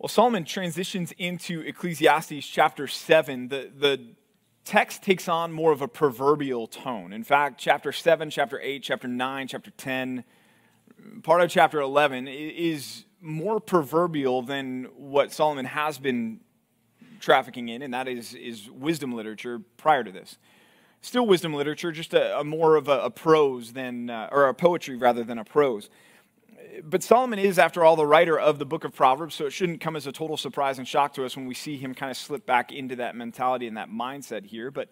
Well, Solomon transitions into Ecclesiastes chapter 7. The, the text takes on more of a proverbial tone. In fact, chapter 7, chapter 8, chapter 9, chapter 10, part of chapter 11 is more proverbial than what Solomon has been trafficking in, and that is, is wisdom literature prior to this. Still wisdom literature, just a, a more of a, a prose than, uh, or a poetry rather than a prose but Solomon is, after all, the writer of the book of Proverbs, so it shouldn't come as a total surprise and shock to us when we see him kind of slip back into that mentality and that mindset here. But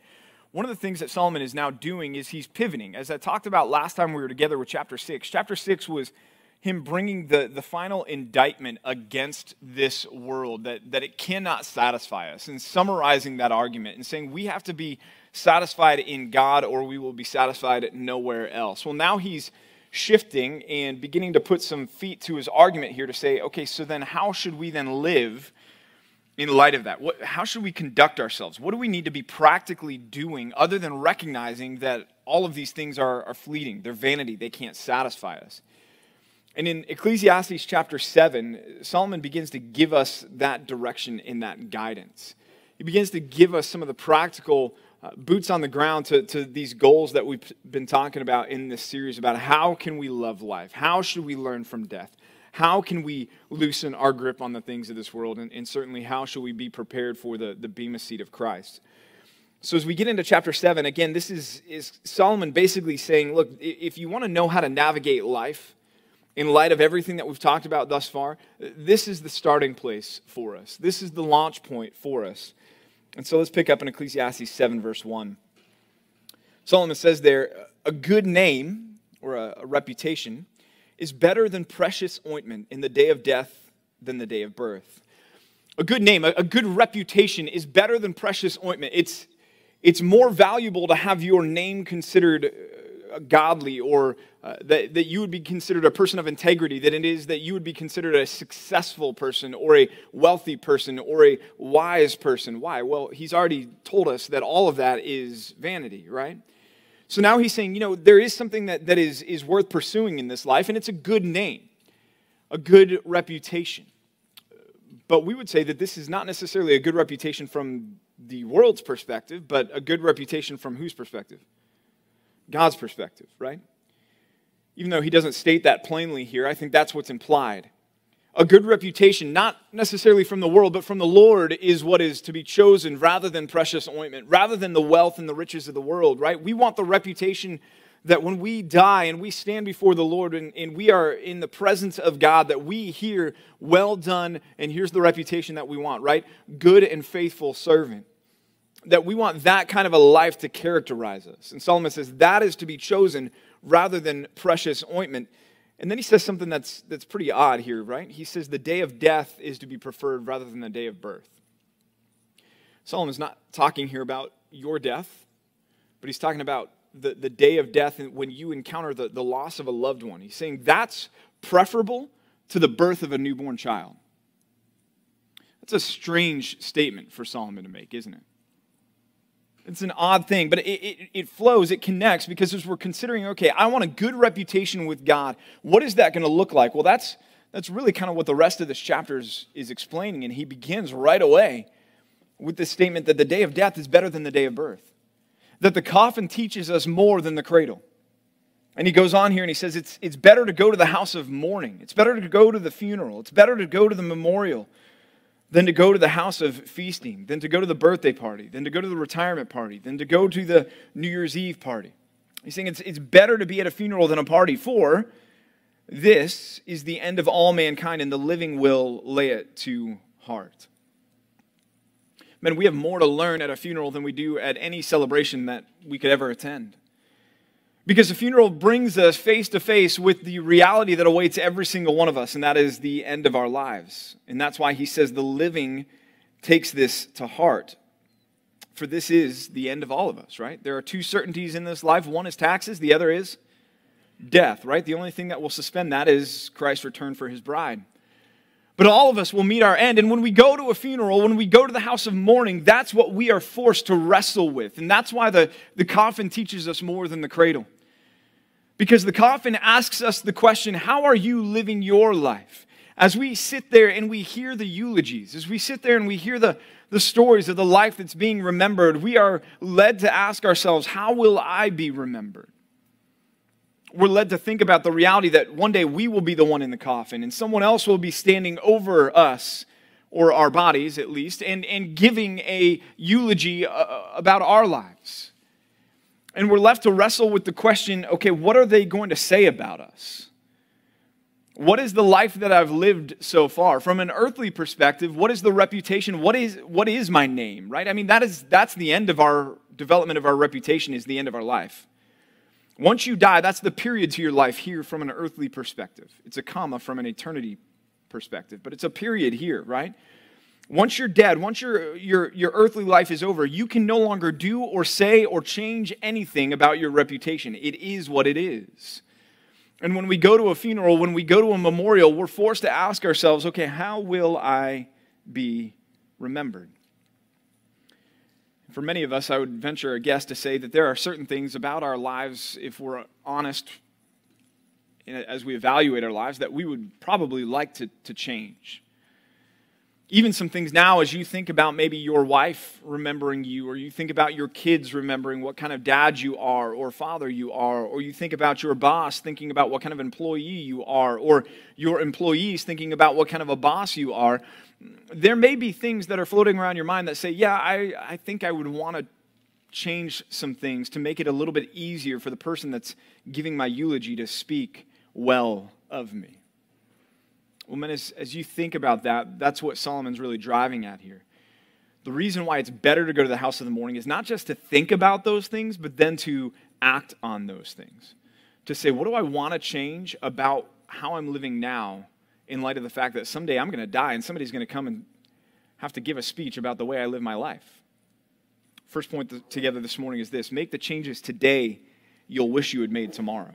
one of the things that Solomon is now doing is he's pivoting. As I talked about last time we were together with chapter 6, chapter 6 was him bringing the, the final indictment against this world that, that it cannot satisfy us and summarizing that argument and saying we have to be satisfied in God or we will be satisfied nowhere else. Well, now he's shifting and beginning to put some feet to his argument here to say, okay, so then how should we then live in light of that? What, how should we conduct ourselves? What do we need to be practically doing other than recognizing that all of these things are, are fleeting? They're vanity, they can't satisfy us. And in Ecclesiastes chapter 7, Solomon begins to give us that direction in that guidance. He begins to give us some of the practical uh, boots on the ground to, to these goals that we've been talking about in this series about how can we love life? How should we learn from death? How can we loosen our grip on the things of this world? And, and certainly, how should we be prepared for the, the Bema seat of Christ? So, as we get into chapter 7, again, this is, is Solomon basically saying, look, if you want to know how to navigate life in light of everything that we've talked about thus far, this is the starting place for us. This is the launch point for us. And so let's pick up in Ecclesiastes 7, verse 1. Solomon says there, a good name or a, a reputation is better than precious ointment in the day of death than the day of birth. A good name, a, a good reputation is better than precious ointment. It's, it's more valuable to have your name considered uh, godly or uh, that, that you would be considered a person of integrity than it is that you would be considered a successful person or a wealthy person or a wise person. Why? Well, he's already told us that all of that is vanity, right? So now he's saying, you know, there is something that, that is, is worth pursuing in this life, and it's a good name, a good reputation. But we would say that this is not necessarily a good reputation from the world's perspective, but a good reputation from whose perspective? God's perspective, right? Even though he doesn't state that plainly here, I think that's what's implied. A good reputation, not necessarily from the world, but from the Lord, is what is to be chosen rather than precious ointment, rather than the wealth and the riches of the world, right? We want the reputation that when we die and we stand before the Lord and, and, we are in the presence of God, that we hear, well done, and here's the reputation that we want, right? Good and faithful servant that we want that kind of a life to characterize us. And Solomon says that is to be chosen rather than precious ointment. And then he says something that's, that's pretty odd here, right? He says the day of death is to be preferred rather than the day of birth. Solomon's not talking here about your death, but he's talking about the, the day of death when you encounter the, the loss of a loved one. He's saying that's preferable to the birth of a newborn child. That's a strange statement for Solomon to make, isn't it? It's an odd thing, but it, it, it, flows, it connects because as we're considering, okay, I want a good reputation with God, what is that going to look like? Well, that's, that's really kind of what the rest of this chapter is, is explaining. And he begins right away with the statement that the day of death is better than the day of birth, that the coffin teaches us more than the cradle. And he goes on here and he says it's, it's better to go to the house of mourning, it's better to go to the funeral, it's better to go to the memorial than to go to the house of feasting, than to go to the birthday party, than to go to the retirement party, than to go to the New Year's Eve party. He's saying it's, it's better to be at a funeral than a party, for this is the end of all mankind, and the living will lay it to heart. Man, we have more to learn at a funeral than we do at any celebration that we could ever attend. Because the funeral brings us face to face with the reality that awaits every single one of us, and that is the end of our lives. And that's why he says the living takes this to heart. For this is the end of all of us, right? There are two certainties in this life one is taxes, the other is death, right? The only thing that will suspend that is Christ's return for his bride. But all of us will meet our end. And when we go to a funeral, when we go to the house of mourning, that's what we are forced to wrestle with. And that's why the, the coffin teaches us more than the cradle. Because the coffin asks us the question how are you living your life? as we sit there and we hear the eulogies, as we sit there and we hear the, the stories of the life that's being remembered, we are led to ask ourselves, how will I be remembered? We're led to think about the reality that one day we will be the one in the coffin and someone else will be standing over us, or our bodies at least, and, and giving a eulogy uh, about our lives. And we're left to wrestle with the question okay, what are they going to say about us? What is the life that I've lived so far? From an earthly perspective, what is the reputation? What is, what is my name, right? I mean, that is, that's the end of our development of our reputation, is the end of our life. Once you die, that's the period to your life here from an earthly perspective. It's a comma from an eternity perspective, but it's a period here, right? Once you're dead, once your, your, your earthly life is over, you can no longer do or say or change anything about your reputation. It is what it is. And when we go to a funeral, when we go to a memorial, we're forced to ask ourselves, okay, how will I be remembered? For many of us, I would venture a guess to say that there are certain things about our lives, if we're honest as we evaluate our lives, that we would probably like to, to change even some things now as you think about maybe your wife remembering you, or you think about your kids remembering what kind of dad you are or father you are, or you think about your boss thinking about what kind of employee you are, or your employees thinking about what kind of a boss you are. There may be things that are floating around your mind that say, Yeah, I, I think I would want to change some things to make it a little bit easier for the person that's giving my eulogy to speak well of me. Well, man, as, as you think about that, that's what Solomon's really driving at here. The reason why it's better to go to the house of the morning is not just to think about those things, but then to act on those things. To say, what do I want to change about how I'm living now in light of the fact that someday I'm going to die and somebody's going to come and have to give a speech about the way I live my life? First point together this morning is this make the changes today you'll wish you had made tomorrow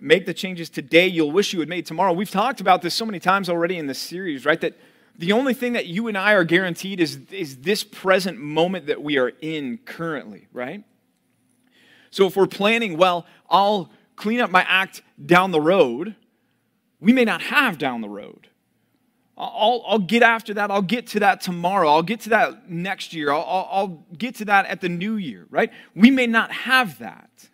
make the changes today you'll wish you had made tomorrow. We've talked about this so many times already in this series, right? That the only thing that you and I are guaranteed is, is this present moment that we are in currently, right? So if we're planning, well, I'll clean up my act down the road, we may not have down the road. I'll, I'll get after that. I'll get to that tomorrow. I'll get to that next year. I'll, I'll, I'll get to that at the new year, right? We may not have that.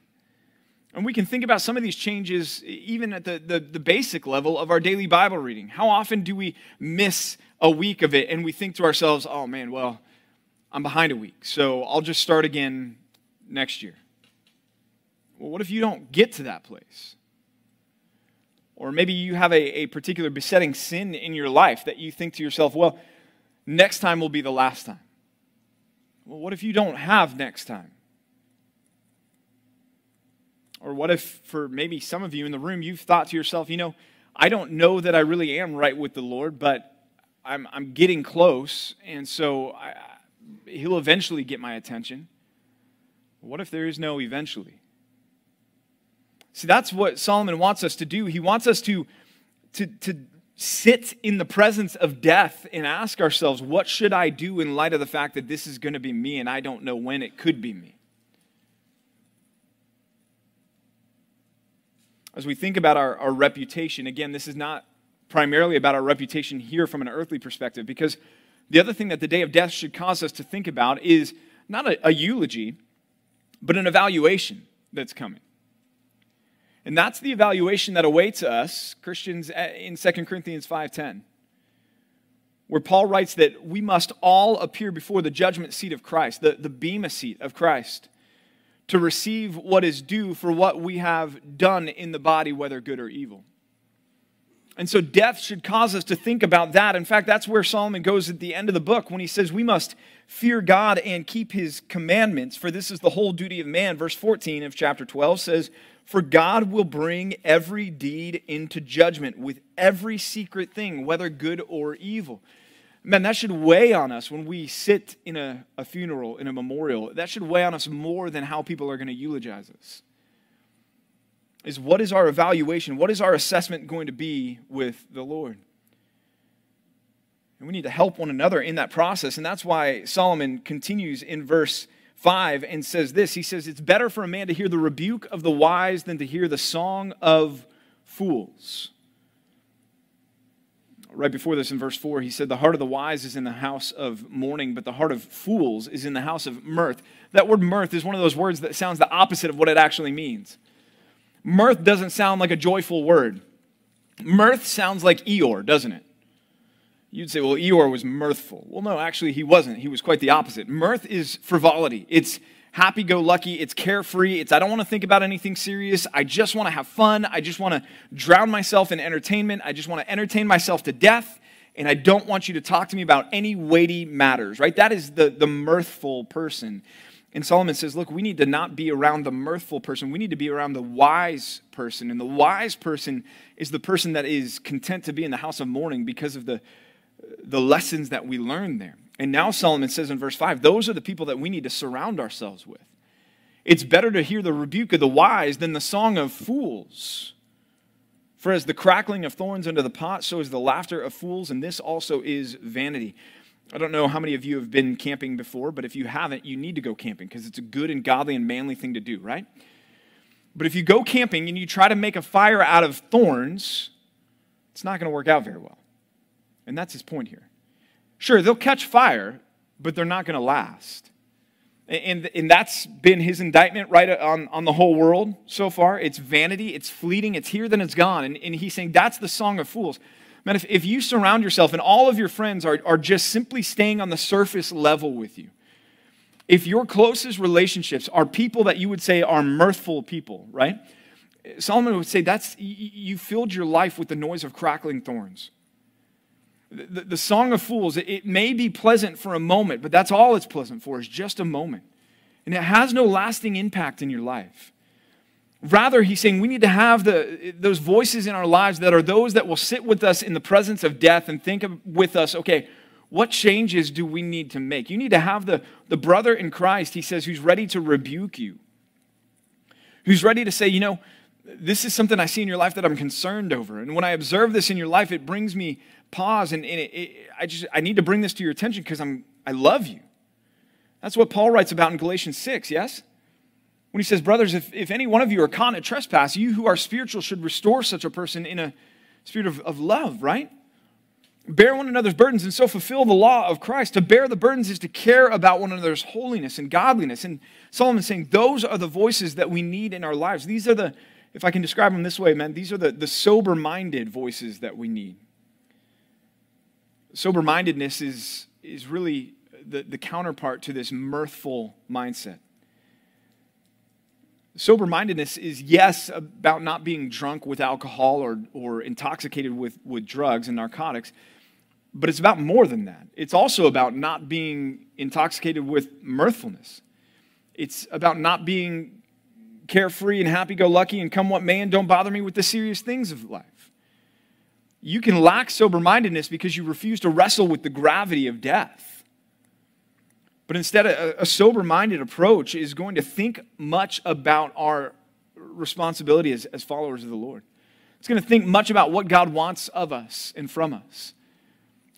And we can think about some of these changes even at the, the, the, basic level of our daily Bible reading. How often do we miss a week of it and we think to ourselves, oh man, well, I'm behind a week, so I'll just start again next year? Well, what if you don't get to that place? Or maybe you have a, a particular besetting sin in your life that you think to yourself, well, next time will be the last time. Well, what if you don't have next time? Or what if, for maybe some of you in the room, you've thought to yourself, you know, I don't know that I really am right with the Lord, but I'm, I'm getting close, and so I, He'll eventually get my attention. What if there is no eventually? See, that's what Solomon wants us to do. He wants us to, to, to sit in the presence of death and ask ourselves, what should I do in light of the fact that this is going to be me and I don't know when it could be me? As we think about our, our reputation, again, this is not primarily about our reputation here from an earthly perspective, because the other thing that the day of death should cause us to think about is not a, a eulogy, but an evaluation that's coming. And that's the evaluation that awaits us, Christians, eh, in 2 Corinthians 5.10, where Paul writes that we must all appear before the judgment seat of Christ, the, the bema seat of Christ to receive what is due for what we have done in the body, whether good or evil. And so death should cause us to think about that. In fact, that's where Solomon goes at the end of the book when he says we must fear God and keep his commandments, for this is the whole duty of man. Verse 14 of chapter 12 says, For God will bring every deed into judgment with every secret thing, whether good or evil. Man, that should weigh on us when we sit in a, a funeral, in a memorial. That should weigh on us more than how people are going to eulogize us. Is what is our evaluation? What is our assessment going to be with the Lord? And we need to help one another in that process. And that's why Solomon continues in verse 5 and says this He says, It's better for a man to hear the rebuke of the wise than to hear the song of fools. Right before this in verse 4, he said, The heart of the wise is in the house of mourning, but the heart of fools is in the house of mirth. That word mirth is one of those words that sounds the opposite of what it actually means. Mirth doesn't sound like a joyful word. Mirth sounds like Eeyore, doesn't it? You'd say, well, Eeyore was mirthful. Well, no, actually, he wasn't. He was quite the opposite. Mirth is frivolity, it's happy go lucky, it's carefree, it's I don't want to think about anything serious. I just want to have fun. I just want to drown myself in entertainment. I just want to entertain myself to death. And I don't want you to talk to me about any weighty matters, right? That is the, the mirthful person. And Solomon says, look, we need to not be around the mirthful person. We need to be around the wise person. And the wise person is the person that is content to be in the house of mourning because of the, the lessons that we learn there. And now Solomon says in verse 5, those are the people that we need to surround ourselves with. It's better to hear the rebuke of the wise than the song of fools. For as the crackling of thorns under the pot, so is the laughter of fools, and this also is vanity. I don't know how many of you have been camping before, but if you haven't, you need to go camping because it's a good and godly and manly thing to do, right? But if you go camping and you try to make a fire out of thorns, it's not going to work out very well. And that's his point here. Sure, they'll catch fire, but they're not going to last. And, and that's been his indictment right on, on the whole world so far. It's vanity, it's fleeting, it's here, then it's gone. And, and he's saying that's the song of fools. Man, if, if you surround yourself and all of your friends are, are just simply staying on the surface level with you, if your closest relationships are people that you would say are mirthful people, right? Solomon would say that's you filled your life with the noise of crackling thorns. The, the song of fools, it, it may be pleasant for a moment, but that's all it's pleasant for, is just a moment. And it has no lasting impact in your life. Rather, he's saying we need to have the, those voices in our lives that are those that will sit with us in the presence of death and think of, with us, okay, what changes do we need to make? You need to have the, the brother in Christ, he says, who's ready to rebuke you, who's ready to say, you know, this is something I see in your life that I'm concerned over. And when I observe this in your life, it brings me pause. And, and it, it, I just I need to bring this to your attention because I'm I love you. That's what Paul writes about in Galatians 6, yes? when he says, Brothers, if, if any one of you are caught in a trespass, you who are spiritual should restore such a person in a spirit of, of love, right? Bear one another's burdens and so fulfill the law of Christ. To bear the burdens is to care about one another's holiness and godliness. And Solomon's saying those are the voices that we need in our lives. These are the, if I can describe them this way, man, these are the, the sober minded voices that we need. Sober mindedness is, is really the, the counterpart to this mirthful mindset. Sober mindedness is, yes, about not being drunk with alcohol or, or intoxicated with, with drugs and narcotics, but it's about more than that. It's also about not being intoxicated with mirthfulness. It's about not being carefree and happy go lucky and come what may and don't bother me with the serious things of life. You can lack sober mindedness because you refuse to wrestle with the gravity of death. But instead, a, a sober minded approach is going to think much about our responsibility as, as followers of the Lord. It's going to think much about what God wants of us and from us.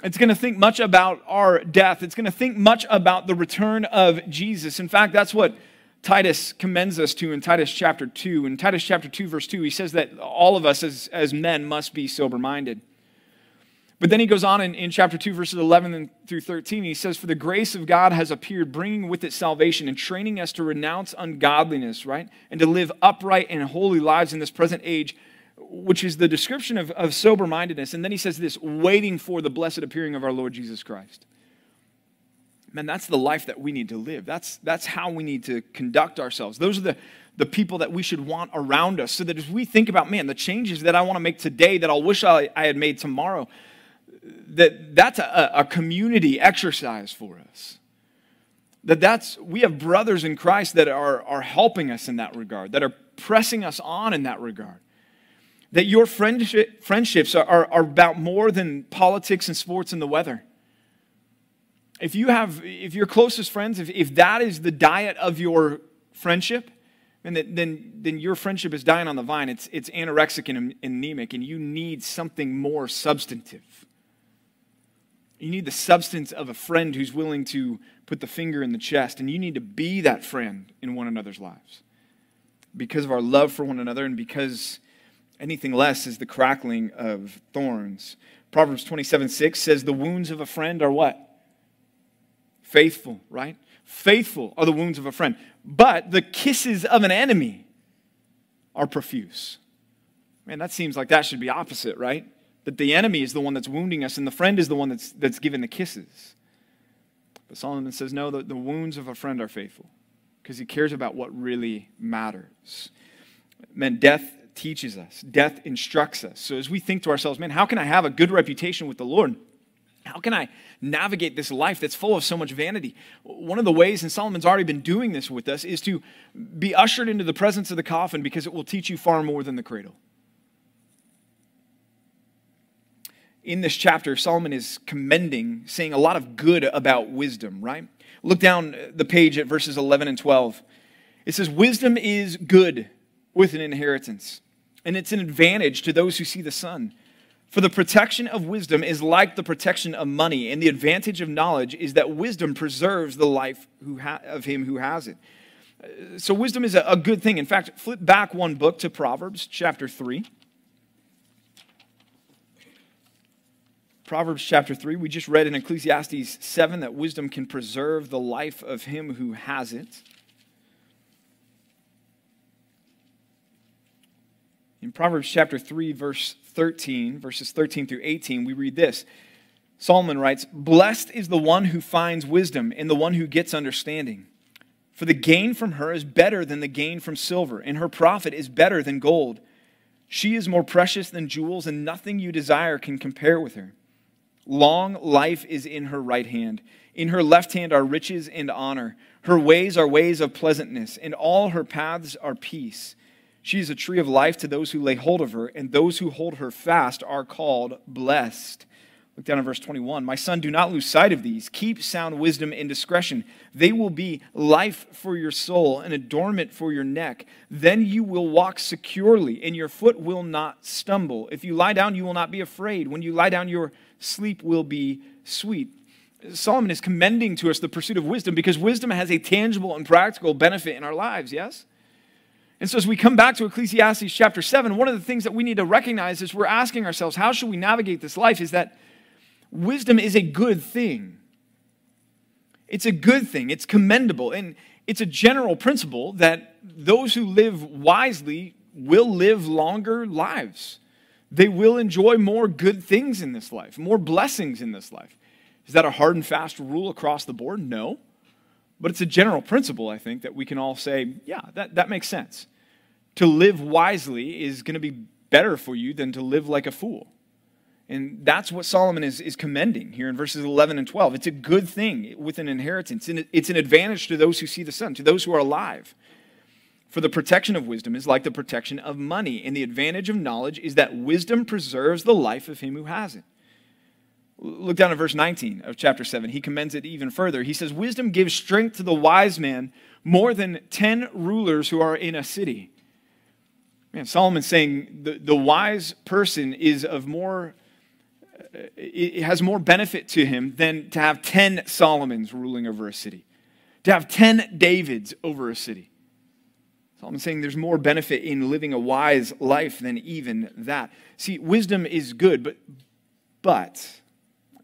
It's going to think much about our death. It's going to think much about the return of Jesus. In fact, that's what Titus commends us to in Titus chapter 2. In Titus chapter 2, verse 2, he says that all of us as, as men must be sober minded. But then he goes on in, in chapter 2, verses 11 through 13. He says, For the grace of God has appeared, bringing with it salvation and training us to renounce ungodliness, right? And to live upright and holy lives in this present age, which is the description of, of sober mindedness. And then he says this waiting for the blessed appearing of our Lord Jesus Christ. Man, that's the life that we need to live. That's, that's how we need to conduct ourselves. Those are the, the people that we should want around us so that as we think about, man, the changes that I want to make today that I'll wish I, I had made tomorrow, that that's a, a community exercise for us that that's we have brothers in christ that are, are helping us in that regard that are pressing us on in that regard that your friendship, friendships are, are, are about more than politics and sports and the weather if you have if your closest friends if, if that is the diet of your friendship then, then, then your friendship is dying on the vine it's, it's anorexic and anemic and you need something more substantive you need the substance of a friend who's willing to put the finger in the chest, and you need to be that friend in one another's lives because of our love for one another and because anything less is the crackling of thorns. Proverbs 27 6 says, The wounds of a friend are what? Faithful, right? Faithful are the wounds of a friend. But the kisses of an enemy are profuse. Man, that seems like that should be opposite, right? That the enemy is the one that's wounding us and the friend is the one that's, that's giving the kisses. But Solomon says, no, the, the wounds of a friend are faithful because he cares about what really matters. Man, death teaches us, death instructs us. So as we think to ourselves, man, how can I have a good reputation with the Lord? How can I navigate this life that's full of so much vanity? One of the ways, and Solomon's already been doing this with us, is to be ushered into the presence of the coffin because it will teach you far more than the cradle. In this chapter, Solomon is commending, saying a lot of good about wisdom, right? Look down the page at verses 11 and 12. It says, Wisdom is good with an inheritance, and it's an advantage to those who see the sun. For the protection of wisdom is like the protection of money, and the advantage of knowledge is that wisdom preserves the life ha- of him who has it. Uh, so, wisdom is a, a good thing. In fact, flip back one book to Proverbs chapter 3. Proverbs chapter 3, we just read in Ecclesiastes 7 that wisdom can preserve the life of him who has it. In Proverbs chapter 3, verse 13, verses 13 through 18, we read this. Solomon writes, Blessed is the one who finds wisdom and the one who gets understanding. For the gain from her is better than the gain from silver, and her profit is better than gold. She is more precious than jewels, and nothing you desire can compare with her. Long life is in her right hand. In her left hand are riches and honor. Her ways are ways of pleasantness, and all her paths are peace. She is a tree of life to those who lay hold of her, and those who hold her fast are called blessed. Look down at verse 21. My son, do not lose sight of these. Keep sound wisdom and discretion. They will be life for your soul and adornment for your neck. Then you will walk securely, and your foot will not stumble. If you lie down, you will not be afraid. When you lie down, your sleep will be sweet. Solomon is commending to us the pursuit of wisdom because wisdom has a tangible and practical benefit in our lives, yes? And so, as we come back to Ecclesiastes chapter 7, one of the things that we need to recognize is we're asking ourselves, how should we navigate this life, is that wisdom is a good thing. It's a good thing, it's commendable, and it's a general principle that those who live wisely will live longer lives. They will enjoy more good things in this life, more blessings in this life. Is that a hard and fast rule across the board? No. But it's a general principle, I think, that we can all say, yeah, that, that makes sense. To live wisely is going to be better for you than to live like a fool. And that's what Solomon is, is commending here in verses 11 and 12. It's a good thing with an inheritance. It's an advantage to those who see the sun, to those who are alive. For the protection of wisdom is like the protection of money, and the advantage of knowledge is that wisdom preserves the life of him who has it. Look down at verse 19 of chapter 7. He commends it even further. He says, Wisdom gives strength to the wise man more than 10 rulers who are in a city. Man, Solomon's saying the, the wise person is of more uh, it has more benefit to him than to have 10 Solomons ruling over a city, to have 10 Davids over a city. Solomon's saying there's more benefit in living a wise life than even that. See, wisdom is good, but, but,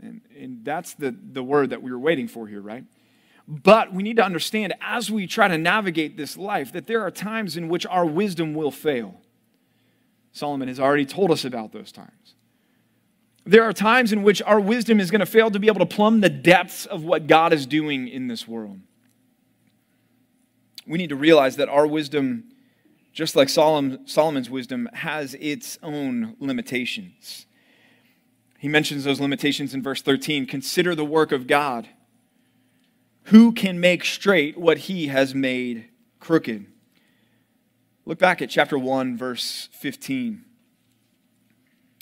and, and that's the, the word that we were waiting for here, right? But we need to understand as we try to navigate this life that there are times in which our wisdom will fail. Solomon has already told us about those times. There are times in which our wisdom is going to fail to be able to plumb the depths of what God is doing in this world. We need to realize that our wisdom, just like Solomon's wisdom, has its own limitations. He mentions those limitations in verse 13. Consider the work of God. Who can make straight what he has made crooked? Look back at chapter 1, verse 15.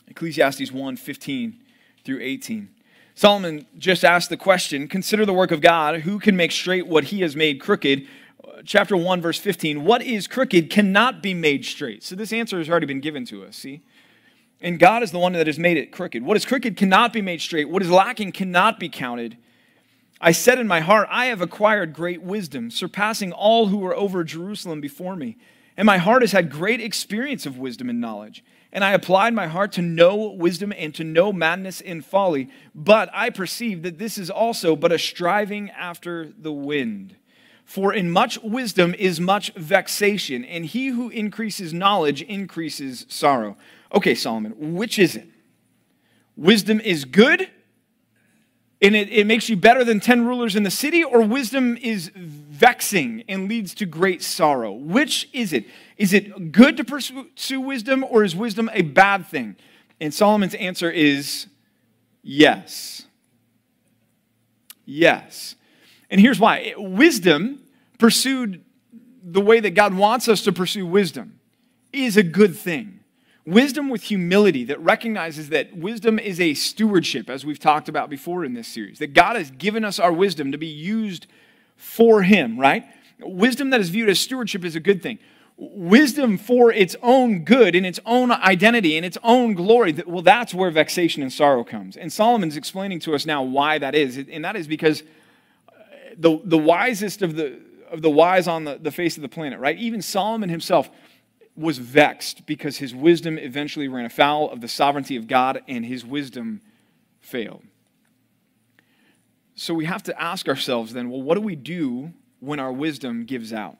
Ecclesiastes 1 15 through 18. Solomon just asked the question Consider the work of God. Who can make straight what he has made crooked? Chapter 1, verse 15. What is crooked cannot be made straight. So this answer has already been given to us, see? And God is the one that has made it crooked. What is crooked cannot be made straight. What is lacking cannot be counted. I said in my heart, I have acquired great wisdom, surpassing all who were over Jerusalem before me. And my heart has had great experience of wisdom and knowledge. and I applied my heart to know wisdom and to know madness and folly. But I perceive that this is also but a striving after the wind. For in much wisdom is much vexation, and he who increases knowledge increases sorrow. Okay, Solomon, which is it? Wisdom is good, and it, it makes you better than 10 rulers in the city, or wisdom is vexing and leads to great sorrow? Which is it? Is it good to pursue wisdom, or is wisdom a bad thing? And Solomon's answer is yes. Yes. And here's why wisdom, pursued the way that God wants us to pursue wisdom, is a good thing. Wisdom with humility that recognizes that wisdom is a stewardship, as we've talked about before in this series, that God has given us our wisdom to be used for Him, right? Wisdom that is viewed as stewardship is a good thing. Wisdom for its own good, in its own identity, in its own glory, well, that's where vexation and sorrow comes. And Solomon's explaining to us now why that is. And that is because the, the wisest of the, of the wise on the, the face of the planet, right? Even Solomon himself was vexed because his wisdom eventually ran afoul of the sovereignty of God and his wisdom failed. So we have to ask ourselves then, well, what do we do when our wisdom gives out?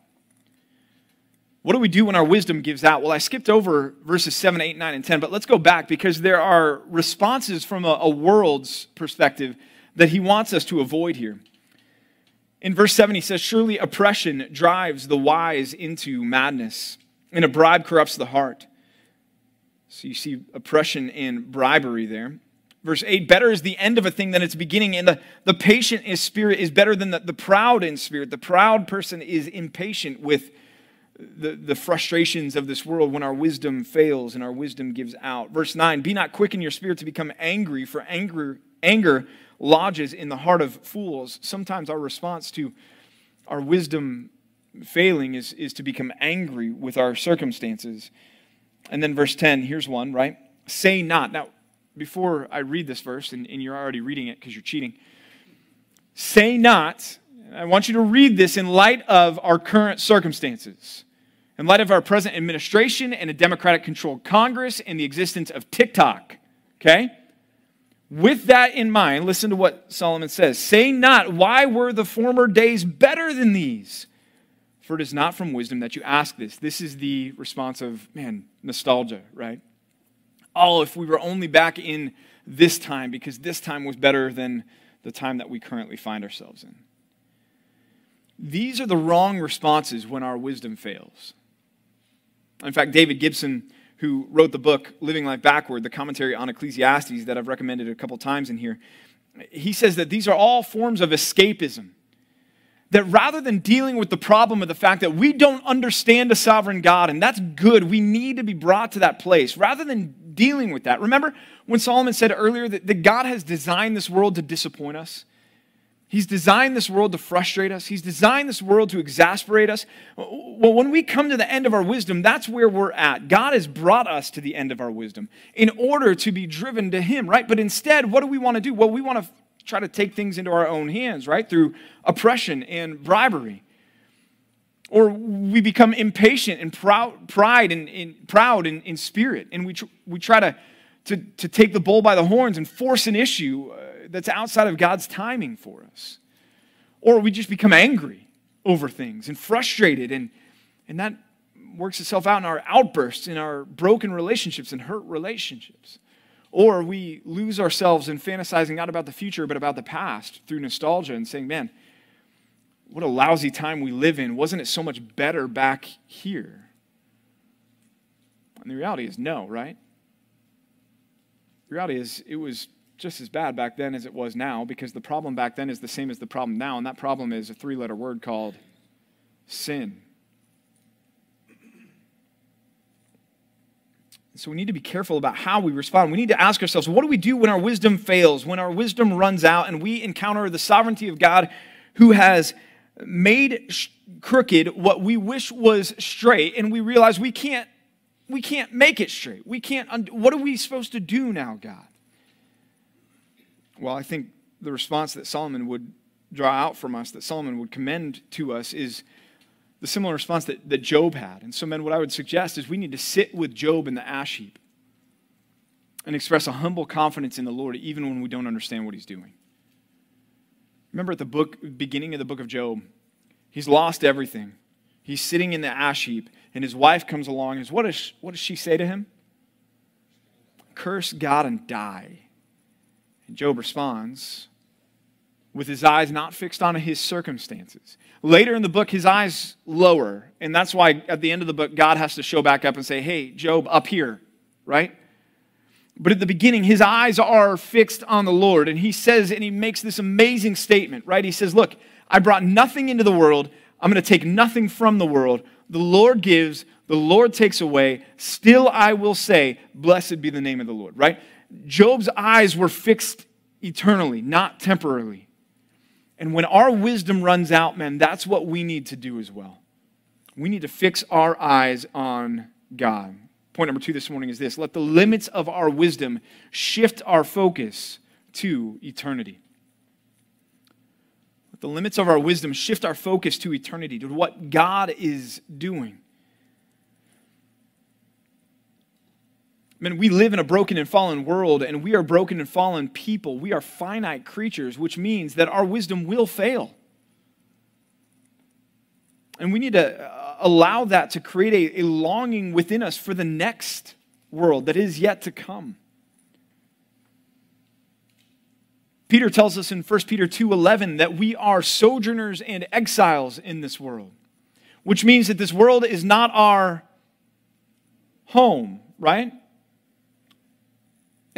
What do we do when our wisdom gives out? Well, I skipped over verses 7, 8, 9, and 10, but let's go back because there are responses from a, a world's perspective that he wants us to avoid here. In verse 7, he says, Surely oppression drives the wise into madness, and a bribe corrupts the heart. So you see oppression and bribery there. Verse 8, better is the end of a thing than its beginning, and the, the patient in spirit is better than the, the proud in spirit. The proud person is impatient with the, the frustrations of this world when our wisdom fails and our wisdom gives out. Verse 9, be not quick in your spirit to become angry, for anger, anger lodges in the heart of fools. Sometimes our response to our wisdom failing is, is to become angry with our circumstances. And then verse 10, here's one, right? Say not. Now, before I read this verse, and, and you're already reading it because you're cheating, say not. I want you to read this in light of our current circumstances, in light of our present administration and a Democratic controlled Congress and the existence of TikTok. Okay? With that in mind, listen to what Solomon says Say not, Why were the former days better than these? For it is not from wisdom that you ask this. This is the response of, man, nostalgia, right? Oh, if we were only back in this time, because this time was better than the time that we currently find ourselves in. These are the wrong responses when our wisdom fails. In fact, David Gibson who wrote the book Living Life Backward, the commentary on Ecclesiastes that I've recommended a couple times in here, he says that these are all forms of escapism. That rather than dealing with the problem of the fact that we don't understand a sovereign God, and that's good, we need to be brought to that place, rather than dealing with that. Remember when Solomon said earlier that, that God has designed this world to disappoint us? He's designed this world to frustrate us. He's designed this world to exasperate us. Well, when we come to the end of our wisdom, that's where we're at. God has brought us to the end of our wisdom in order to be driven to Him, right? But instead, what do we want to do? Well, we want to try to take things into our own hands, right? Through oppression and bribery. Or we become impatient and proud, pride and, and proud in, in spirit, and we, tr- we try to, to, to take the bull by the horns and force an issue. Uh, that's outside of God's timing for us. Or we just become angry over things and frustrated, and, and that works itself out in our outbursts, in our broken relationships and hurt relationships. Or we lose ourselves in fantasizing not about the future, but about the past through nostalgia and saying, man, what a lousy time we live in. Wasn't it so much better back here? And the reality is no, right? The reality is it was just as bad back then as it was now because the problem back then is the same as the problem now, and that problem is a three letter word called sin. So we need to be careful about how we respond. We need to ask ourselves what do we do when our wisdom fails, when our wisdom runs out, and we encounter the sovereignty of God who has made crooked what we wish was straight, and we realize we can't, we can't make it straight. We can't, what are we supposed to do now, God? Well, I think the response that Solomon would draw out from us, that Solomon would commend to us, is the similar response that, that Job had. And so, men, what I would suggest is we need to sit with Job in the ash heap. and express a humble confidence in the Lord even when we don't understand what he's doing. Remember at the book beginning of the book of Job, he's lost everything. He's sitting in the ash heap, and his wife comes along. And what, does, what does she say to him? Curse God and die. And Job responds with his eyes not fixed on his circumstances. Later in the book, his eyes lower. And that's why at the end of the book, God has to show back up and say, Hey, Job, up here, right? But at the beginning, his eyes are fixed on the Lord. And he says, and he makes this amazing statement, right? He says, Look, I brought nothing into the world. I'm going to take nothing from the world. The Lord gives, the Lord takes away. Still, I will say, Blessed be the name of the Lord, right? Job's eyes were fixed eternally, not temporarily. And when our wisdom runs out, man, that's what we need to do as well. We need to fix our eyes on God. Point number two this morning is this let the limits of our wisdom shift our focus to eternity. Let the limits of our wisdom shift our focus to eternity, to what God is doing. I mean, we live in a broken and fallen world, and we are broken and fallen people. We are finite creatures, which means that our wisdom will fail. And we need to uh, allow that to create a, a longing within us for the next world that is yet to come. Peter tells us in 1 Peter 2:11 that we are sojourners and exiles in this world, which means that this world is not our home, right?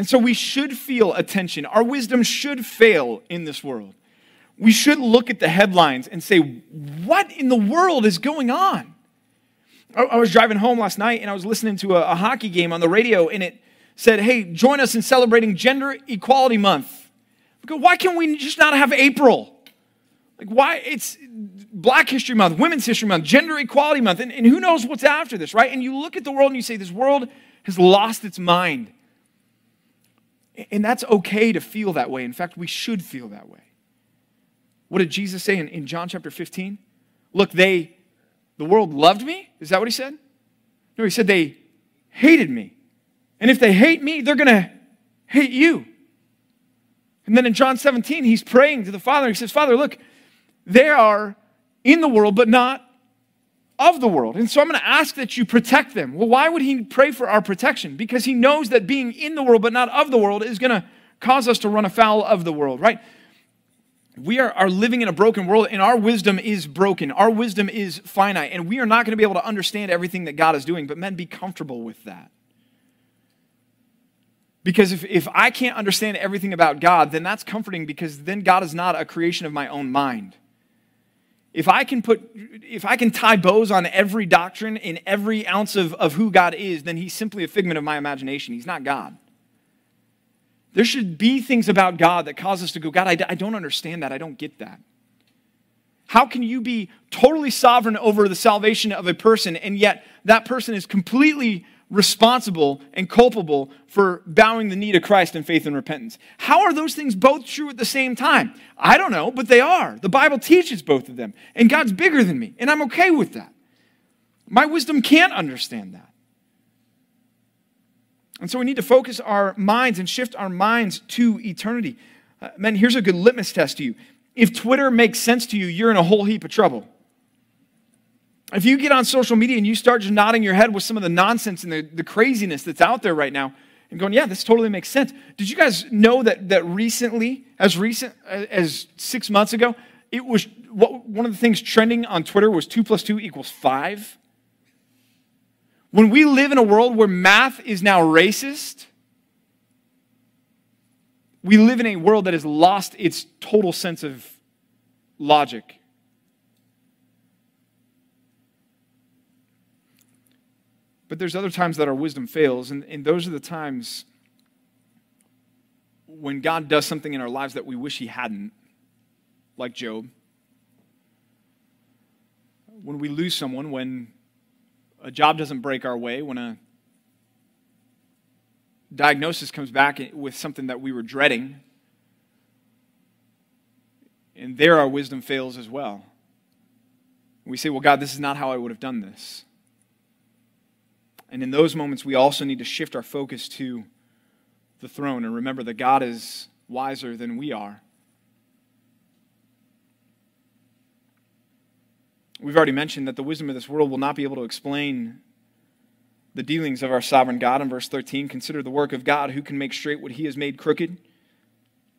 And so we should feel attention. Our wisdom should fail in this world we should look at the headlines and say, what in the world is going on? I was driving home last night and I was listening to a, hockey game on the radio and it said, hey, join us in celebrating Gender Equality Month. Go, why can't we just not have April? Like, why? It's Black History Month, Women's History Month, Gender Equality Month, and, and who knows what's after this, right? And you look at the world and you say, this world has lost its mind. And that's okay to feel that way. In fact, we should feel that way. What did Jesus say in, in John chapter 15? Look, they, the world loved me. Is that what he said? No, he said they hated me. And if they hate me, they're going to hate you. And then in John 17, he's praying to the Father. He says, Father, look, they are in the world, but not of the world. And so I'm going to ask that you protect them. Well, why would he pray for our protection? Because he knows that being in the world, but not of the world, is going to cause us to run afoul of the world, right? we are, are living in a broken world and our wisdom is broken. Our wisdom is finite and we are not going to be able to understand everything that God is doing, but men, be comfortable with that. Because if, if I can't understand everything about God, then that's comforting because then God is not a creation of my own mind. If I can put, if I can tie bows on every doctrine in every ounce of, of who God is, then he's simply a figment of my imagination. He's not God. There should be things about God that cause us to go, God, I, I don't understand that. I don't get that. How can you be totally sovereign over the salvation of a person and yet that person is completely responsible and culpable for bowing the knee to Christ in faith and repentance? How are those things both true at the same time? I don't know, but they are. The Bible teaches both of them, and God's bigger than me, and I'm okay with that. My wisdom can't understand that. And so we need to focus our minds and shift our minds to eternity. Uh, men, here's a good litmus test to you. If Twitter makes sense to you, you're in a whole heap of trouble. If you get on social media and you start just nodding your head with some of the nonsense and the, the craziness that's out there right now, and going, yeah, this totally makes sense. Did you guys know that, that recently, as recent as six months ago, it was what, one of the things trending on Twitter was two plus two equals five? When we live in a world where math is now racist, we live in a world that has lost its total sense of logic. But there's other times that our wisdom fails, and, and those are the times when God does something in our lives that we wish He hadn't, like Job. When we lose someone, when a job doesn't break our way, when a diagnosis comes back with something that we were dreading, and there our wisdom fails as well. We say, Well, God, this is not how I would have done this. And in those moments, we also need to shift our focus to the throne and remember that God is wiser than we are. We've already mentioned that the wisdom of this world will not be able to explain the dealings of our sovereign God. In verse 13, consider the work of God who can make straight what he has made crooked.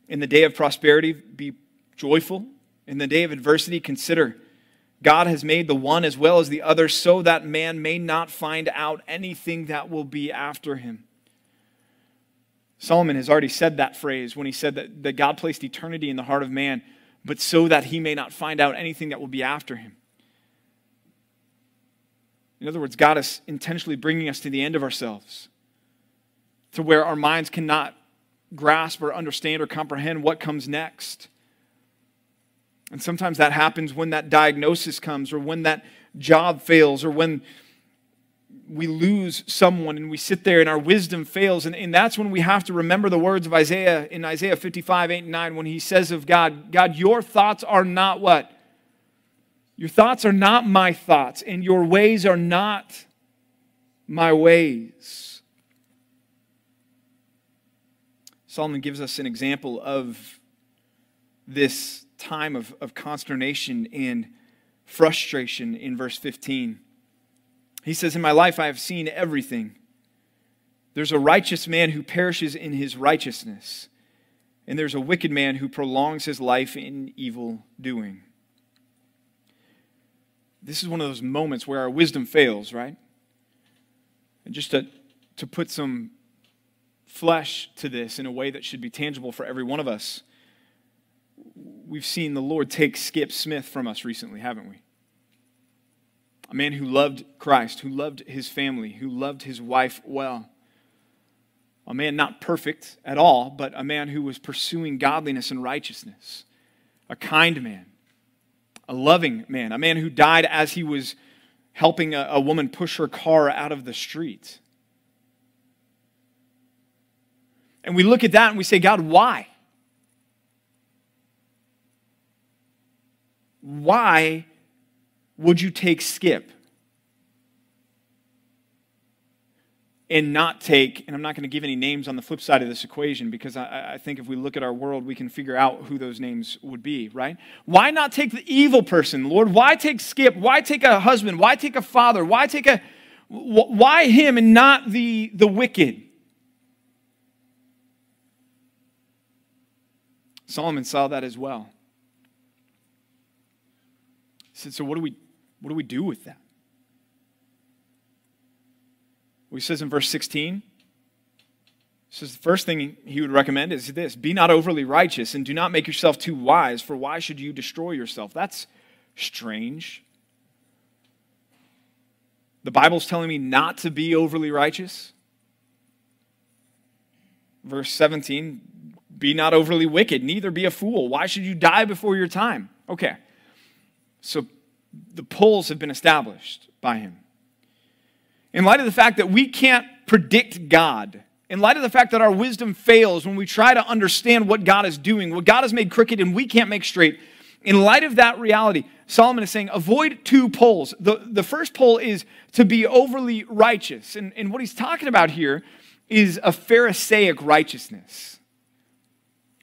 In the day of prosperity, be joyful. In the day of adversity, consider God has made the one as well as the other so that man may not find out anything that will be after him. Solomon has already said that phrase when he said that, that God placed eternity in the heart of man, but so that he may not find out anything that will be after him. In other words, God is intentionally bringing us to the end of ourselves, to where our minds cannot grasp or understand or comprehend what comes next. And sometimes that happens when that diagnosis comes, or when that job fails, or when we lose someone and we sit there and our wisdom fails. And, and that's when we have to remember the words of Isaiah in Isaiah 55, 8, and 9, when he says of God, God, your thoughts are not what? Your thoughts are not my thoughts, and your ways are not my ways. Solomon gives us an example of this time of, of consternation and frustration in verse 15. He says, In my life I have seen everything. There's a righteous man who perishes in his righteousness, and there's a wicked man who prolongs his life in evil doing this is one of those moments where our wisdom fails, right? And just to, to put some flesh to this in a way that should be tangible for every one of us, we've seen the Lord take Skip Smith from us recently, haven't we? A man who loved Christ, who loved his family, who loved his wife well. A man not perfect at all, but a man who was pursuing godliness and righteousness. A kind man a loving man, a man who died as he was helping a, a woman push her car out of the street. And we look at that and we say, God, why? Why would you take Skip? and not take, and I'm not going to give any names on the flip side of this equation because I, I, think if we look at our world, we can figure out who those names would be, right? Why not take the evil person, Lord? Why take Skip? Why take a husband? Why take a father? Why take a, why him and not the, the wicked? Solomon saw that as well. So what do we, what do, we do with that? What he says in verse 16 says the first thing he would recommend is this be not overly righteous and do not make yourself too wise, for why should you destroy yourself? That's strange. The Bible's telling me not to be overly righteous. Verse 17 be not overly wicked, neither be a fool. Why should you die before your time? Okay. So the poles have been established by him in light of the fact that we can't predict God, in light of the fact that our wisdom fails when we try to understand what God is doing, what God has made crooked and we can't make straight, in light of that reality, Solomon is saying, avoid two poles. The, the first pole is to be overly righteous. And, and what he's talking about here is a Pharisaic righteousness.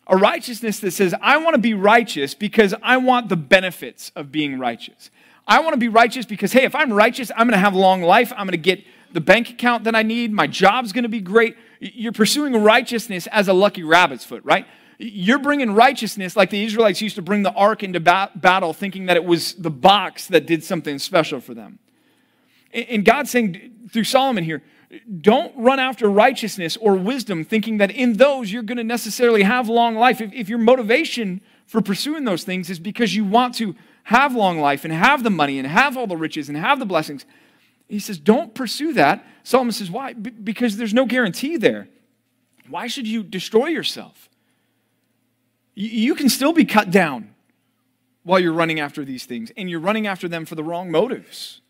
A righteousness that says, I want to be righteous because I want the benefits of being righteous. I want to be righteous because, hey, if I'm righteous, I'm going to have a long life. I'm going to get the bank account that I need. My job's going to be great. You're pursuing righteousness as a lucky rabbit's foot, right? You're bringing righteousness like the Israelites used to bring the ark into ba- battle, thinking that it was the box that did something special for them. And God's saying through Solomon here, don't run after righteousness or wisdom, thinking that in those you're going to necessarily have long life. If, if your motivation for pursuing those things is because you want to have long life and have the money and have all the riches and have the blessings. He says, don't pursue that. Solomon says, why? B- because there's no guarantee there. Why should you destroy yourself? Y- you can still be cut down while you're running after these things, and you're running after them for the wrong motives.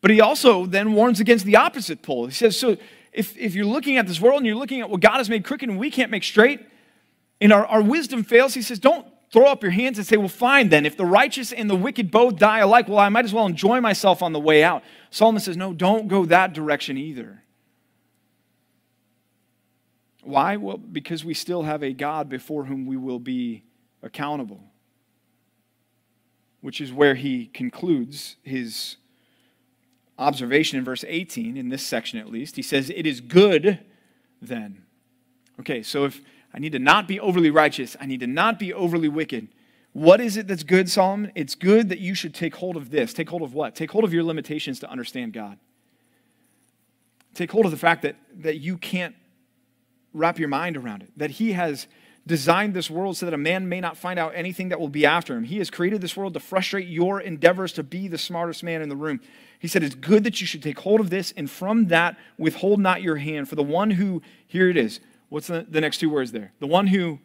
But he also then warns against the opposite pole. He says, so if, if you're looking at this world and you're looking at what God has made crooked and we can't make straight, and our, our wisdom fails, he says, don't, throw up your hands and say, Well, fine then. If the righteous and the wicked both die alike, well, I might as well enjoy myself on the way out. Solomon says, No, don't go that direction either. Why? Well, because we still have a God before whom we will be accountable, which is where he concludes his observation in verse 18, in this section at least. He says, It is good then. Okay, so if I need to not be overly righteous, I need to not be overly wicked. What is it that's good, Solomon? It's good that you should take hold of this. Take hold of what? Take hold of your limitations to understand God. Take hold of the fact that, that you can't wrap your mind around it, that He has designed this world so that a man may not find out anything that will be after him. He has created this world to frustrate your endeavors to be the smartest man in the room. He said, It's good that you should take hold of this, and from that withhold not your hand. For the one who, here it is, what's the, the next two words there? The one who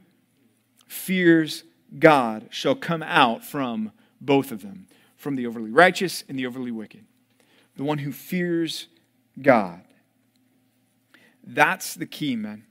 fears God shall come out from both of them, from the overly righteous and the overly wicked. The one who fears God. That's the key, man.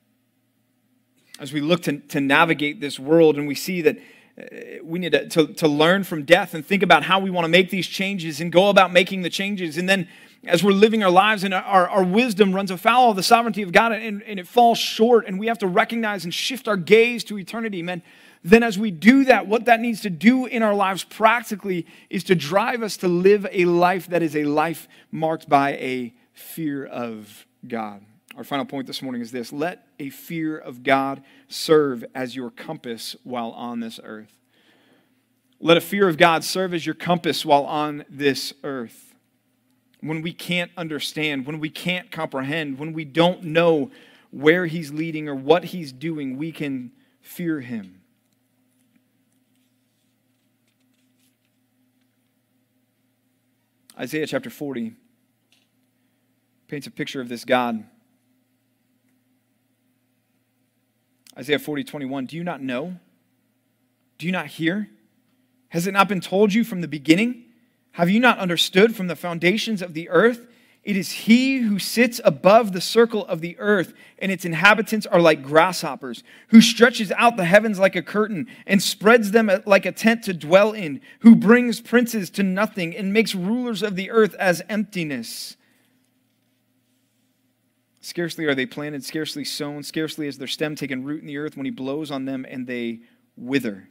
As we look to, to navigate this world and we see that uh, we need to, to, to learn from death and think about how we want to make these changes and go about making the changes. And then as we're living our lives and our, our wisdom runs afoul of the sovereignty of God and, and it falls short and we have to recognize and shift our gaze to eternity, man, then as we do that, what that needs to do in our lives practically is to drive us to live a life that is a life marked by a fear of God. Our final point this morning is this let a fear of God serve as your compass while on this earth. Let a fear of God serve as your compass while on this earth. When we can't understand, when we can't comprehend, when we don't know where He's leading or what He's doing, we can fear Him. Isaiah chapter 40 paints a picture of this God Isaiah 40, 21. Do you not know? Do you not hear? Has it not been told you from the beginning? Have you not understood from the foundations of the earth? It is he who sits above the circle of the earth, and its inhabitants are like grasshoppers, who stretches out the heavens like a curtain and spreads them uh, like a tent to dwell in, who brings princes to nothing and makes rulers of the earth as emptiness. Scarcely are they planted, scarcely sown, scarcely has their stem taken root in the earth when he blows on them and they wither.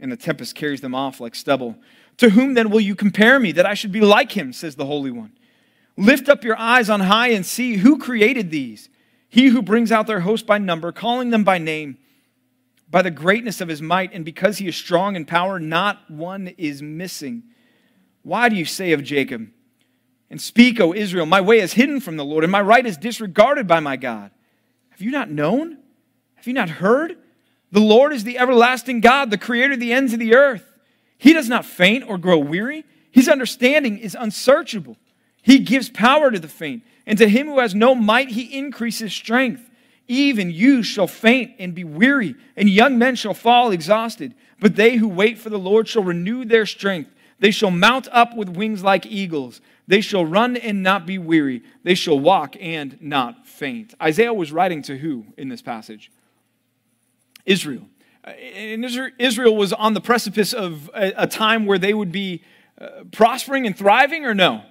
And the tempest carries them off like stubble. To whom then will you compare me that I should be like him, says the Holy One? Lift up your eyes on high and see who created these. He who brings out their host by number, calling them by name, by the greatness of his might, and because he is strong in power, not one is missing. Why do you say of Jacob, and speak, O Israel, my way is hidden from the Lord, and my right is disregarded by my God. Have you not known? Have you not heard? The Lord is the everlasting God, the creator of the ends of the earth. He does not faint or grow weary. His understanding is unsearchable. He gives power to the faint, and to him who has no might, he increases strength. Even you shall faint and be weary, and young men shall fall exhausted. But they who wait for the Lord shall renew their strength. They shall mount up with wings like eagles. They shall run and not be weary. They shall walk and not faint. Isaiah was writing to who in this passage? Israel. And Israel was on the precipice of a time where they would be uh, prospering and thriving, or no?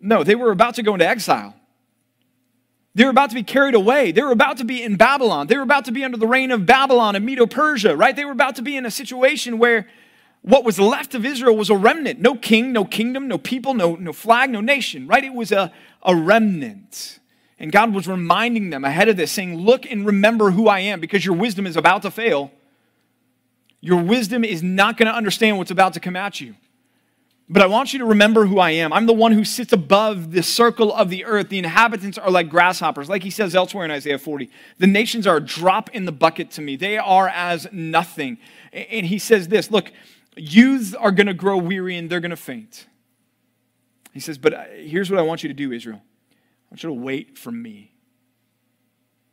No, they were about to go into exile. They were about to be carried away. They were about to be in Babylon. They were about to be under the reign of Babylon and Medo Persia, right? They were about to be in a situation where what was left of Israel was a remnant. No king, no kingdom, no people, no, no flag, no nation, right? It was a, a remnant. And God was reminding them ahead of this, saying, Look and remember who I am because your wisdom is about to fail. Your wisdom is not going to understand what's about to come at you. But I want you to remember who I am. I'm the one who sits above the circle of the earth. The inhabitants are like grasshoppers, like he says elsewhere in Isaiah 40. The nations are a drop in the bucket to me, they are as nothing. And he says this Look, Youths are going to grow weary and they're going to faint. He says, But uh, here's what I want you to do, Israel. I want you to wait for me.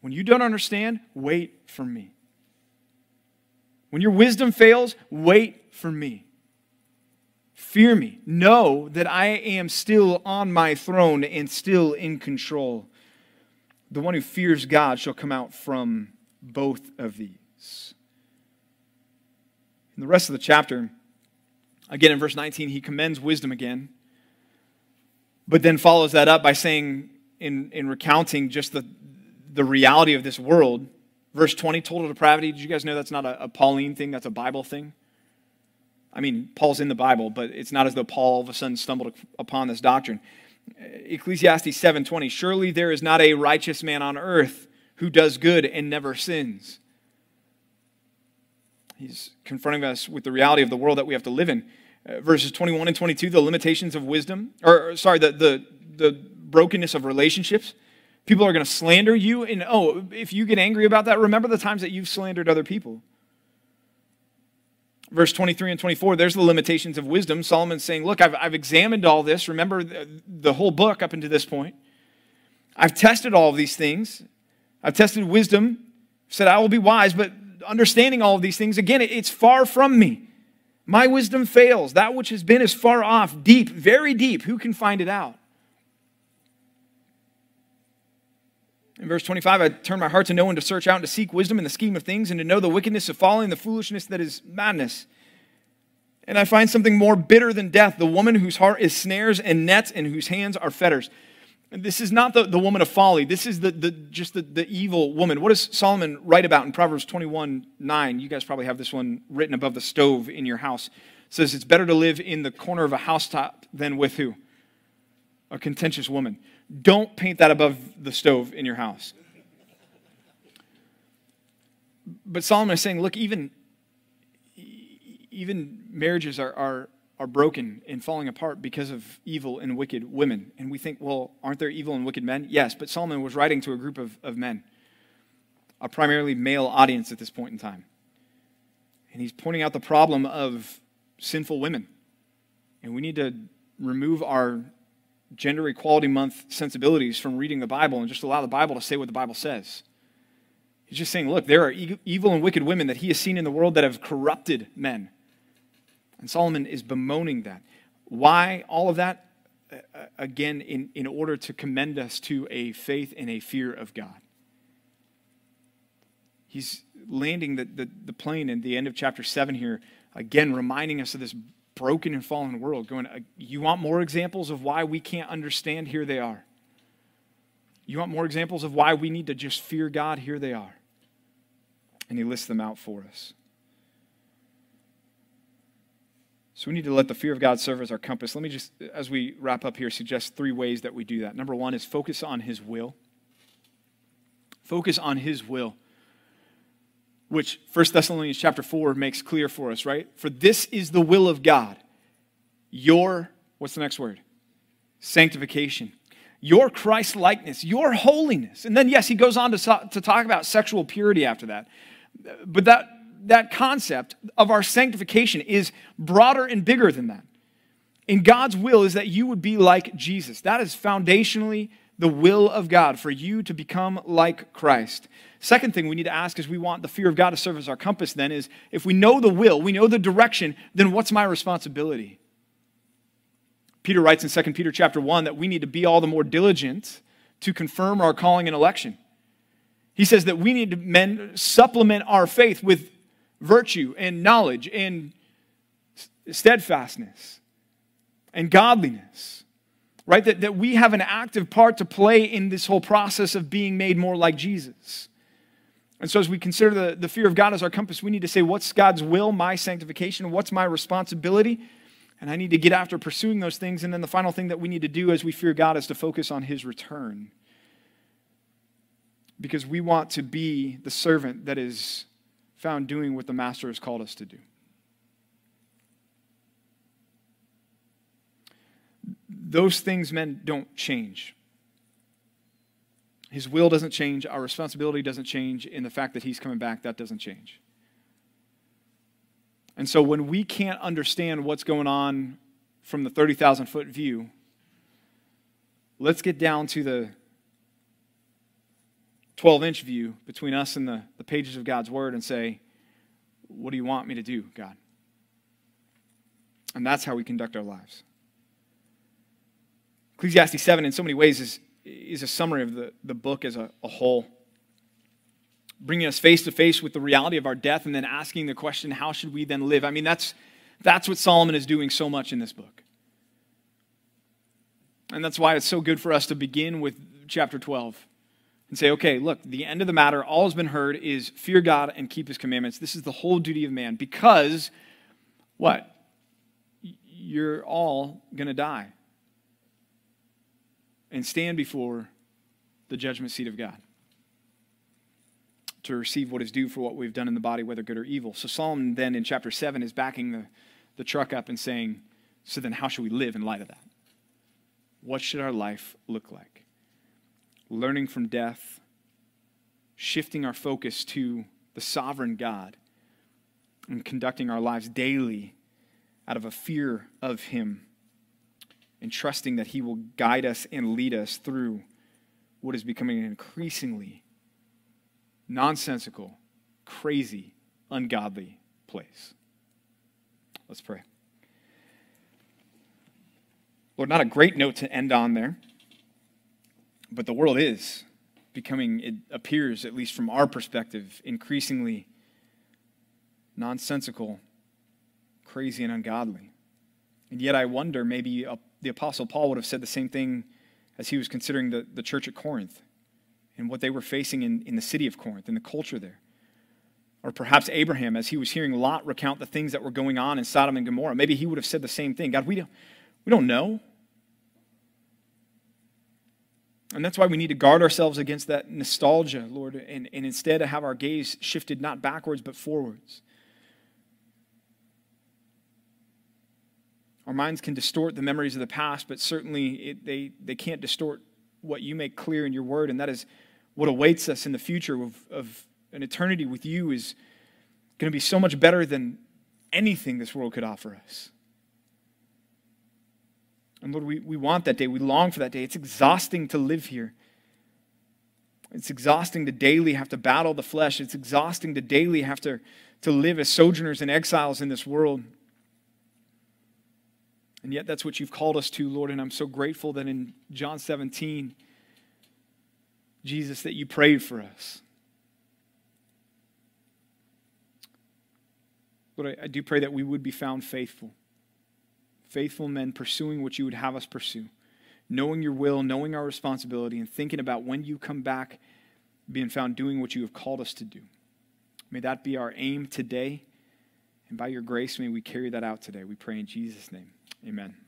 When you don't understand, wait for me. When your wisdom fails, wait for me. Fear me. Know that I am still on my throne and still in control. The one who fears God shall come out from both of these. In the rest of the chapter, again in verse 19, he commends wisdom again, but then follows that up by saying, in, in recounting just the, the reality of this world. Verse 20, total depravity. Did you guys know that's not a, a Pauline thing? That's a Bible thing? I mean, Paul's in the Bible, but it's not as though Paul all of a sudden stumbled upon this doctrine. Ecclesiastes 7:20 Surely there is not a righteous man on earth who does good and never sins. He's confronting us with the reality of the world that we have to live in. Uh, verses 21 and 22, the limitations of wisdom, or sorry, the, the, the brokenness of relationships. People are going to slander you. And oh, if you get angry about that, remember the times that you've slandered other people. Verse 23 and 24, there's the limitations of wisdom. Solomon's saying, Look, I've, I've examined all this. Remember the, the whole book up until this point. I've tested all of these things. I've tested wisdom, said, I will be wise, but understanding all of these things, again, it's far from me. My wisdom fails. That which has been is far off, deep, very deep. Who can find it out? In verse 25, I turn my heart to know and to search out and to seek wisdom in the scheme of things and to know the wickedness of folly and the foolishness that is madness. And I find something more bitter than death the woman whose heart is snares and nets and whose hands are fetters. This is not the, the woman of folly. This is the, the, just the, the evil woman. What does Solomon write about in Proverbs 21 9? You guys probably have this one written above the stove in your house. It says, It's better to live in the corner of a housetop than with who? A contentious woman. Don't paint that above the stove in your house. But Solomon is saying, look, even, even marriages are, are, are broken and falling apart because of evil and wicked women. And we think, well, aren't there evil and wicked men? Yes, but Solomon was writing to a group of, of men, a primarily male audience at this point in time. And he's pointing out the problem of sinful women. And we need to remove our Gender Equality Month sensibilities from reading the Bible and just allow the Bible to say what the Bible says. He's just saying, look, there are evil and wicked women that he has seen in the world that have corrupted men. And Solomon is bemoaning that. Why all of that? Again, in, in order to commend us to a faith and a fear of God. He's landing the, the, the plane in the end of chapter 7 here, again, reminding us of this broken and fallen world, going, uh, You want more examples of why we can't understand? Here they are. You want more examples of why we need to just fear God? Here they are. And he lists them out for us. So we need to let the fear of God serve as our compass. Let me just, as we wrap up here, suggest three ways that we do that. Number one is focus on his will. Focus on his will which 1 Thessalonians chapter 4 makes clear for us, right? For this is the will of God. Your, what's the next word? Sanctification. Your Christ likeness, your holiness. And then, yes, he goes on to, to talk about sexual purity after that. But that, that concept of our sanctification is broader and bigger than that. And God's will is that you would be like Jesus. That is foundationally the will of God for you to become like Christ. Second thing we need to ask is we want the fear of God to serve as our compass then is if we know the will, we know the direction, then what's my responsibility? Peter writes in 2 Peter chapter 1 that we need to be all the more diligent to confirm our calling and election. He says that we need to men, supplement our faith with virtue and knowledge and steadfastness and godliness. Right? That, that we have an active part to play in this whole process of being made more like Jesus. And so, as we consider the, the fear of God as our compass, we need to say, What's God's will, my sanctification? What's my responsibility? And I need to get after pursuing those things. And then the final thing that we need to do as we fear God is to focus on His return. Because we want to be the servant that is found doing what the Master has called us to do. Those things, men, don't change. His will doesn't change, our responsibility doesn't change, and the fact that He's coming back, that doesn't change. And so when we can't understand what's going on from the 30,000 foot view, let's get down to the 12 inch view between us and the, the pages of God's Word and say, What do you want me to do, God? And that's how we conduct our lives. Ecclesiastes 7, in so many ways, is is a summary of the, the book as a, a whole, bringing us face to face with the reality of our death and then asking the question, how should we then live? I mean, that's, that's what Solomon is doing so much in this book. And that's why it's so good for us to begin with chapter 12 and say, okay, look, the end of the matter, all has been heard, is fear God and keep his commandments. This is the whole duty of man because what? You're all going to die and stand before the judgment seat of God to receive what is due for what we've done in the body, whether good or evil. So Solomon then in chapter 7 is backing the, the truck up and saying, so then how should we live in light of that? What should our life look like? Learning from death, shifting our focus to the sovereign God, and conducting our lives daily out of a fear of Him and trusting that He will guide us and lead us through what is becoming an increasingly nonsensical, crazy, ungodly place. Let's pray. Lord, not a great note to end on there, but the world is becoming, it appears, at least from our perspective, increasingly nonsensical, crazy, and ungodly. And yet I wonder maybe the Apostle Paul would have said the same thing as he was considering the, the church at Corinth and what they were facing in, in the city of Corinth and the culture there. Or perhaps Abraham, as he was hearing Lot recount the things that were going on in Sodom and Gomorrah, maybe he would have said the same thing God, we don't, we don't know. And that's why we need to guard ourselves against that nostalgia, Lord, and, and instead have our gaze shifted not backwards but forwards. Our minds can distort the memories of the past, but certainly it, they, they can't distort what you make clear in your word, and that is what awaits us in the future of, of an eternity with you is going to be so much better than anything this world could offer us. And Lord, we, we want that day. We long for that day. It's exhausting to live here. It's exhausting to daily have to battle the flesh. It's exhausting to daily have to, to live as sojourners and exiles in this world. And yet, that's what you've called us to, Lord. And I'm so grateful that in John 17, Jesus, that you prayed for us. Lord, I, I do pray that we would be found faithful faithful men pursuing what you would have us pursue, knowing your will, knowing our responsibility, and thinking about when you come back, being found doing what you have called us to do. May that be our aim today. And by your grace, may we carry that out today. We pray in Jesus' name. Amen.